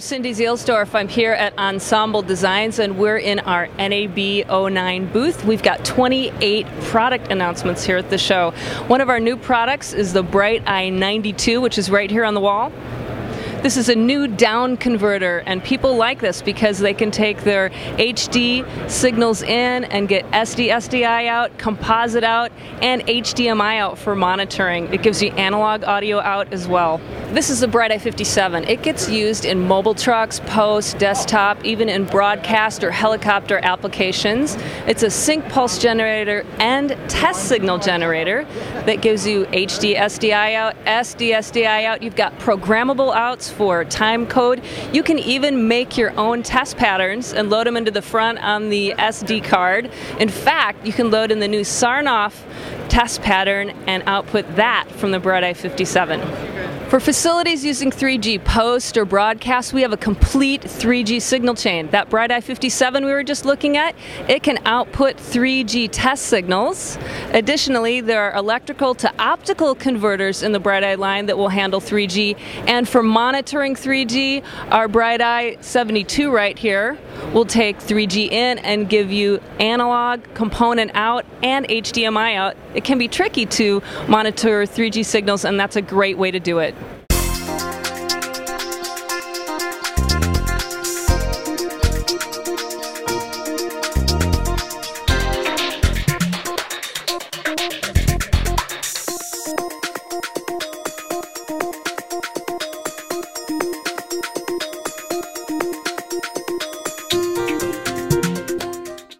Cindy Zielsdorf. I'm here at Ensemble Designs and we're in our NAB 09 booth. We've got 28 product announcements here at the show. One of our new products is the Bright Eye 92, which is right here on the wall. This is a new down converter, and people like this because they can take their HD signals in and get SD SDI out, composite out, and HDMI out for monitoring. It gives you analog audio out as well. This is the Bright Eye 57. It gets used in mobile trucks, post, desktop, even in broadcast or helicopter applications. It's a sync pulse generator and test signal generator that gives you HD SDI out, SD SDI out. You've got programmable for time code. You can even make your own test patterns and load them into the front on the SD card. In fact, you can load in the new Sarnoff test pattern and output that from the Bright Eye 57. For facilities using 3G post or broadcast, we have a complete 3G signal chain. That Bright Eye 57 we were just looking at, it can output 3G test signals. Additionally, there are electrical to optical converters in the Bright Eye line that will handle 3G. And for monitoring 3G, our Bright Eye 72 right here will take 3G in and give you analog component out and HDMI out. It can be tricky to monitor 3G signals, and that's a great way to do it.